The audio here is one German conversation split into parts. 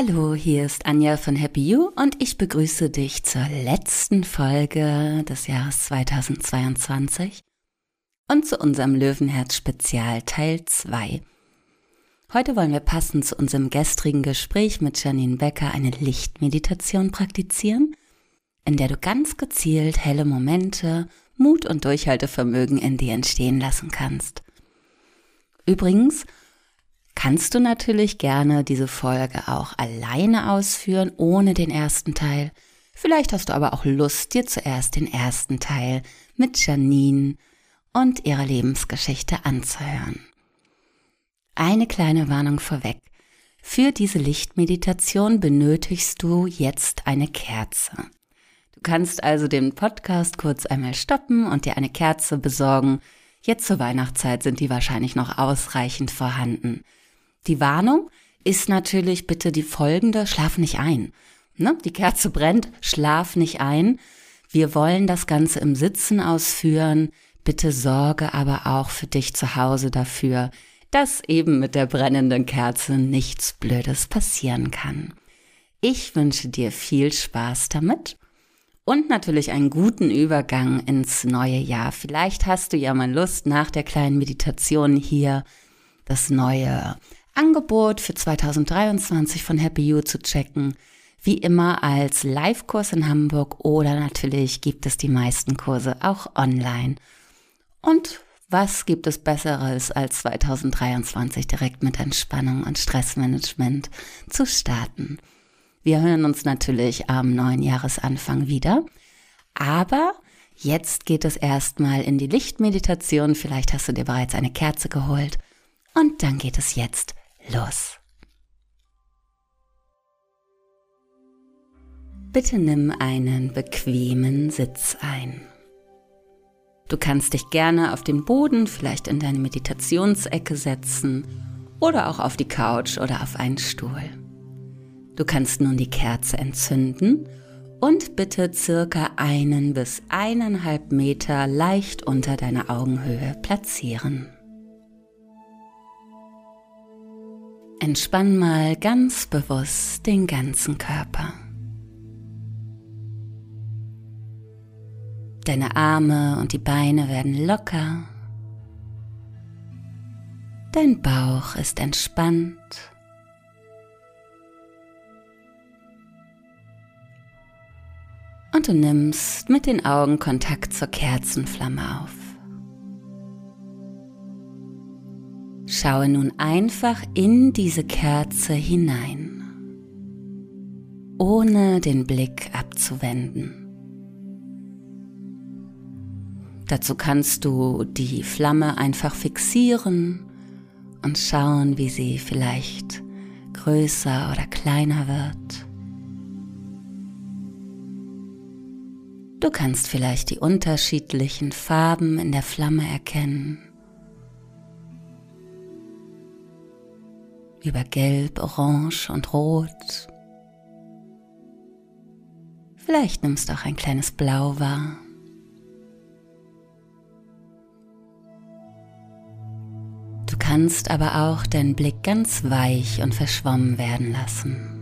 Hallo, hier ist Anja von Happy You und ich begrüße dich zur letzten Folge des Jahres 2022 und zu unserem Löwenherz-Spezial Teil 2. Heute wollen wir passend zu unserem gestrigen Gespräch mit Janine Becker eine Lichtmeditation praktizieren, in der du ganz gezielt helle Momente, Mut und Durchhaltevermögen in dir entstehen lassen kannst. Übrigens, kannst du natürlich gerne diese Folge auch alleine ausführen, ohne den ersten Teil. Vielleicht hast du aber auch Lust, dir zuerst den ersten Teil mit Janine und ihrer Lebensgeschichte anzuhören. Eine kleine Warnung vorweg. Für diese Lichtmeditation benötigst du jetzt eine Kerze. Du kannst also den Podcast kurz einmal stoppen und dir eine Kerze besorgen. Jetzt zur Weihnachtszeit sind die wahrscheinlich noch ausreichend vorhanden. Die Warnung ist natürlich bitte die folgende, schlaf nicht ein. Ne? Die Kerze brennt, schlaf nicht ein. Wir wollen das Ganze im Sitzen ausführen. Bitte sorge aber auch für dich zu Hause dafür, dass eben mit der brennenden Kerze nichts Blödes passieren kann. Ich wünsche dir viel Spaß damit und natürlich einen guten Übergang ins neue Jahr. Vielleicht hast du ja mal Lust, nach der kleinen Meditation hier das neue Angebot für 2023 von Happy You zu checken. Wie immer als Live-Kurs in Hamburg oder natürlich gibt es die meisten Kurse auch online. Und was gibt es Besseres als 2023 direkt mit Entspannung und Stressmanagement zu starten? Wir hören uns natürlich am neuen Jahresanfang wieder. Aber jetzt geht es erstmal in die Lichtmeditation. Vielleicht hast du dir bereits eine Kerze geholt. Und dann geht es jetzt los. Bitte nimm einen bequemen Sitz ein. Du kannst dich gerne auf den Boden, vielleicht in deine Meditationsecke setzen oder auch auf die Couch oder auf einen Stuhl. Du kannst nun die Kerze entzünden und bitte circa einen bis eineinhalb Meter leicht unter deiner Augenhöhe platzieren. Entspann mal ganz bewusst den ganzen Körper. Deine Arme und die Beine werden locker. Dein Bauch ist entspannt. Und du nimmst mit den Augen Kontakt zur Kerzenflamme auf. Schaue nun einfach in diese Kerze hinein, ohne den Blick abzuwenden. Dazu kannst du die Flamme einfach fixieren und schauen, wie sie vielleicht größer oder kleiner wird. Du kannst vielleicht die unterschiedlichen Farben in der Flamme erkennen. Über Gelb, Orange und Rot. Vielleicht nimmst du auch ein kleines Blau wahr. Du kannst aber auch deinen Blick ganz weich und verschwommen werden lassen.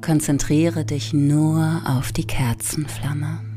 Konzentriere dich nur auf die Kerzenflamme.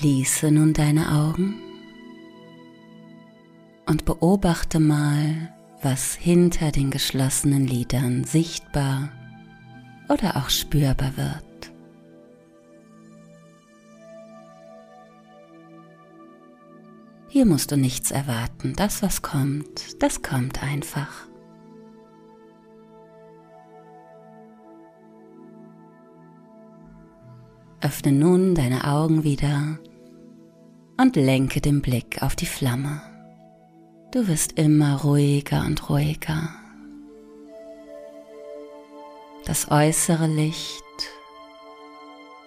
Schließe nun deine Augen und beobachte mal, was hinter den geschlossenen Lidern sichtbar oder auch spürbar wird. Hier musst du nichts erwarten. Das, was kommt, das kommt einfach. Öffne nun deine Augen wieder und lenke den Blick auf die Flamme. Du wirst immer ruhiger und ruhiger. Das äußere Licht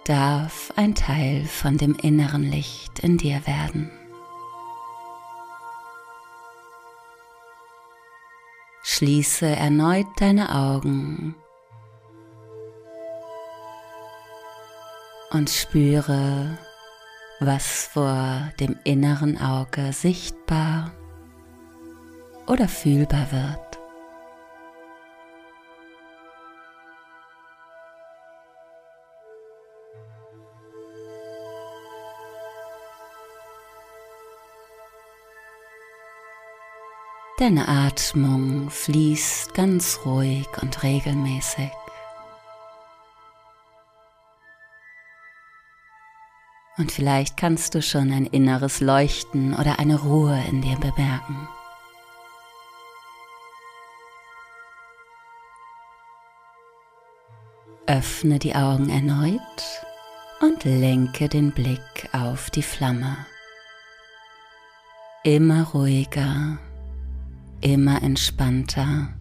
darf ein Teil von dem inneren Licht in dir werden. Schließe erneut deine Augen und spüre, was vor dem inneren Auge sichtbar oder fühlbar wird. Deine Atmung fließt ganz ruhig und regelmäßig. Und vielleicht kannst du schon ein inneres Leuchten oder eine Ruhe in dir bemerken. Öffne die Augen erneut und lenke den Blick auf die Flamme. Immer ruhiger, immer entspannter,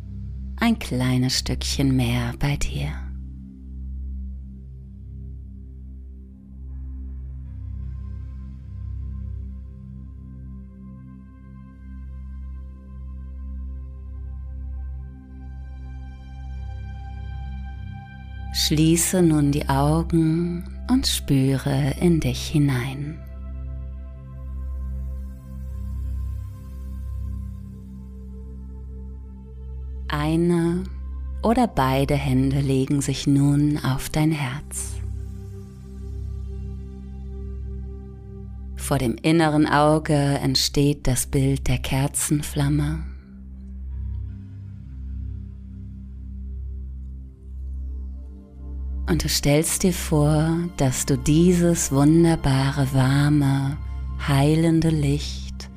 ein kleines Stückchen mehr bei dir. Schließe nun die Augen und spüre in dich hinein. Eine oder beide Hände legen sich nun auf dein Herz. Vor dem inneren Auge entsteht das Bild der Kerzenflamme Und du stellst dir vor, dass du dieses wunderbare, warme, heilende Licht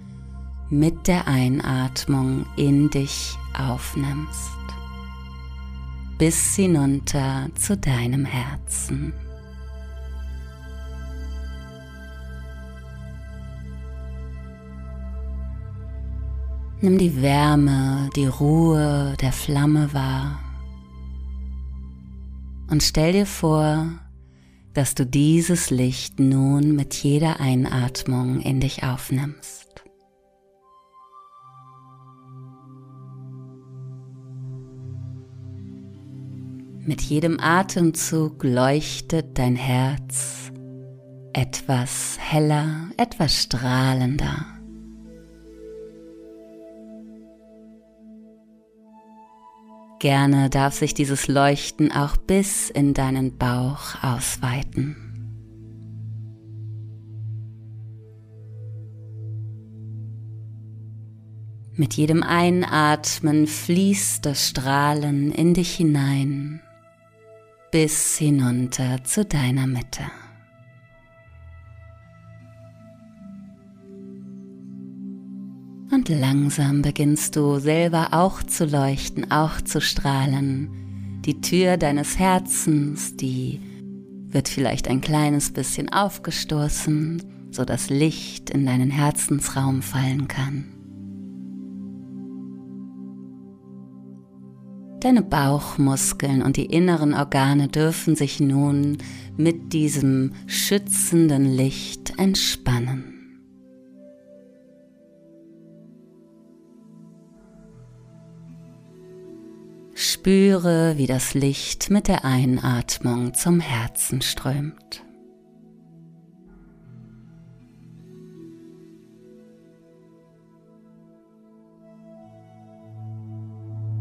mit der Einatmung in dich aufnimmst, bis hinunter zu deinem Herzen. Nimm die Wärme, die Ruhe der Flamme wahr und stell dir vor, dass du dieses Licht nun mit jeder Einatmung in dich aufnimmst. Mit jedem Atemzug leuchtet dein Herz etwas heller, etwas strahlender. Gerne darf sich dieses Leuchten auch bis in deinen Bauch ausweiten. Mit jedem Einatmen fließt das Strahlen in dich hinein bis hinunter zu deiner Mitte. Und langsam beginnst du selber auch zu leuchten, auch zu strahlen. Die Tür deines Herzens, die wird vielleicht ein kleines bisschen aufgestoßen, so dass Licht in deinen Herzensraum fallen kann. Deine Bauchmuskeln und die inneren Organe dürfen sich nun mit diesem schützenden Licht entspannen. Spüre, wie das Licht mit der Einatmung zum Herzen strömt.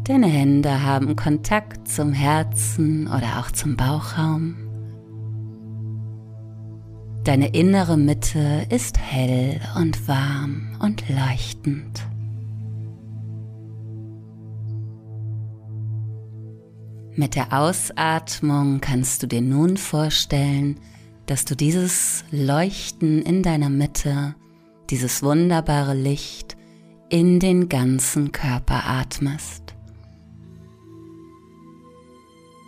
Deine Hände haben Kontakt zum Herzen oder auch zum Bauchraum. Deine innere Mitte ist hell und warm und leuchtend. Mit der Ausatmung kannst du dir nun vorstellen, dass du dieses Leuchten in deiner Mitte, dieses wunderbare Licht in den ganzen Körper atmest.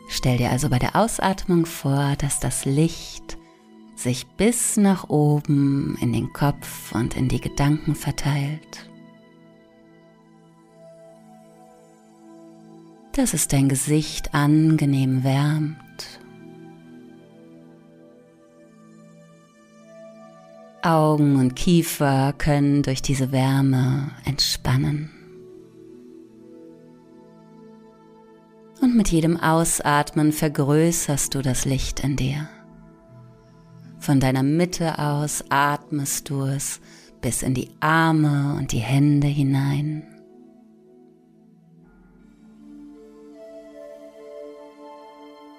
Stell dir also bei der Ausatmung vor, dass das Licht sich bis nach oben in den Kopf und in die Gedanken verteilt. Dass es dein Gesicht angenehm wärmt. Augen und Kiefer können durch diese Wärme entspannen. Und mit jedem Ausatmen vergrößerst du das Licht in dir. Von deiner Mitte aus atmest du es bis in die Arme und die Hände hinein.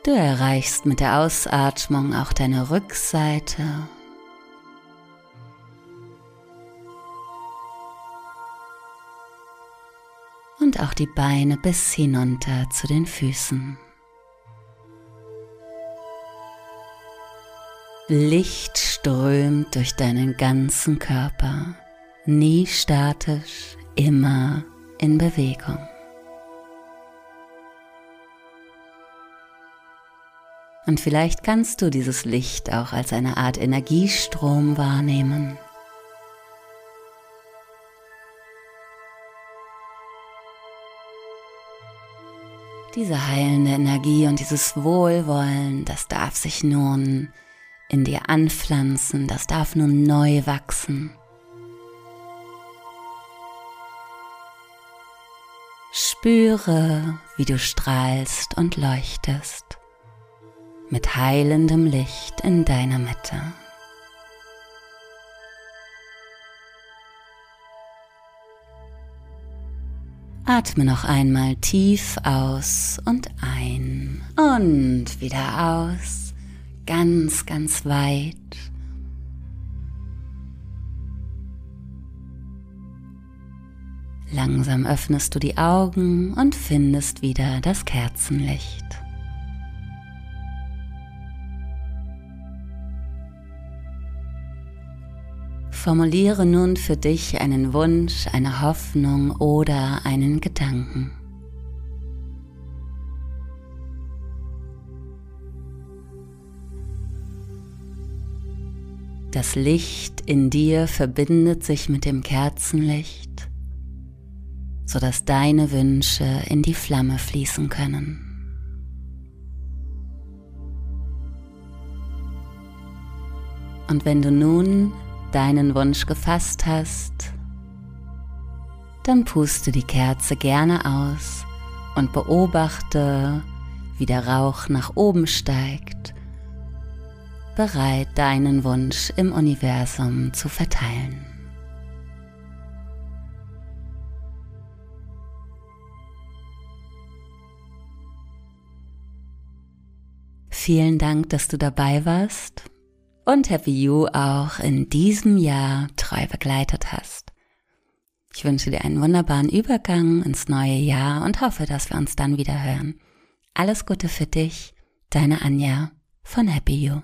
Du erreichst mit der Ausatmung auch deine Rückseite. Und auch die Beine bis hinunter zu den Füßen. Licht strömt durch deinen ganzen Körper, nie statisch, immer in Bewegung. Und vielleicht kannst du dieses Licht auch als eine Art Energiestrom wahrnehmen. Diese heilende Energie und dieses Wohlwollen, das darf sich nun in dir anpflanzen, das darf nun neu wachsen. Spüre, wie du strahlst und leuchtest mit heilendem Licht in deiner Mitte. Atme noch einmal tief aus und ein und wieder aus, ganz, ganz weit. Langsam öffnest du die Augen und findest wieder das Kerzenlicht. Formuliere nun für dich einen Wunsch, eine Hoffnung oder einen Gedanken. Das Licht in dir verbindet sich mit dem Kerzenlicht, sodass deine Wünsche in die Flamme fließen können. Und wenn du nun deinen Wunsch gefasst hast, dann puste die Kerze gerne aus und beobachte, wie der Rauch nach oben steigt, bereit deinen Wunsch im Universum zu verteilen. Vielen Dank, dass du dabei warst und Happy You auch in diesem Jahr treu begleitet hast. Ich wünsche dir einen wunderbaren Übergang ins neue Jahr und hoffe, dass wir uns dann wieder hören. Alles Gute für dich, deine Anja von Happy You.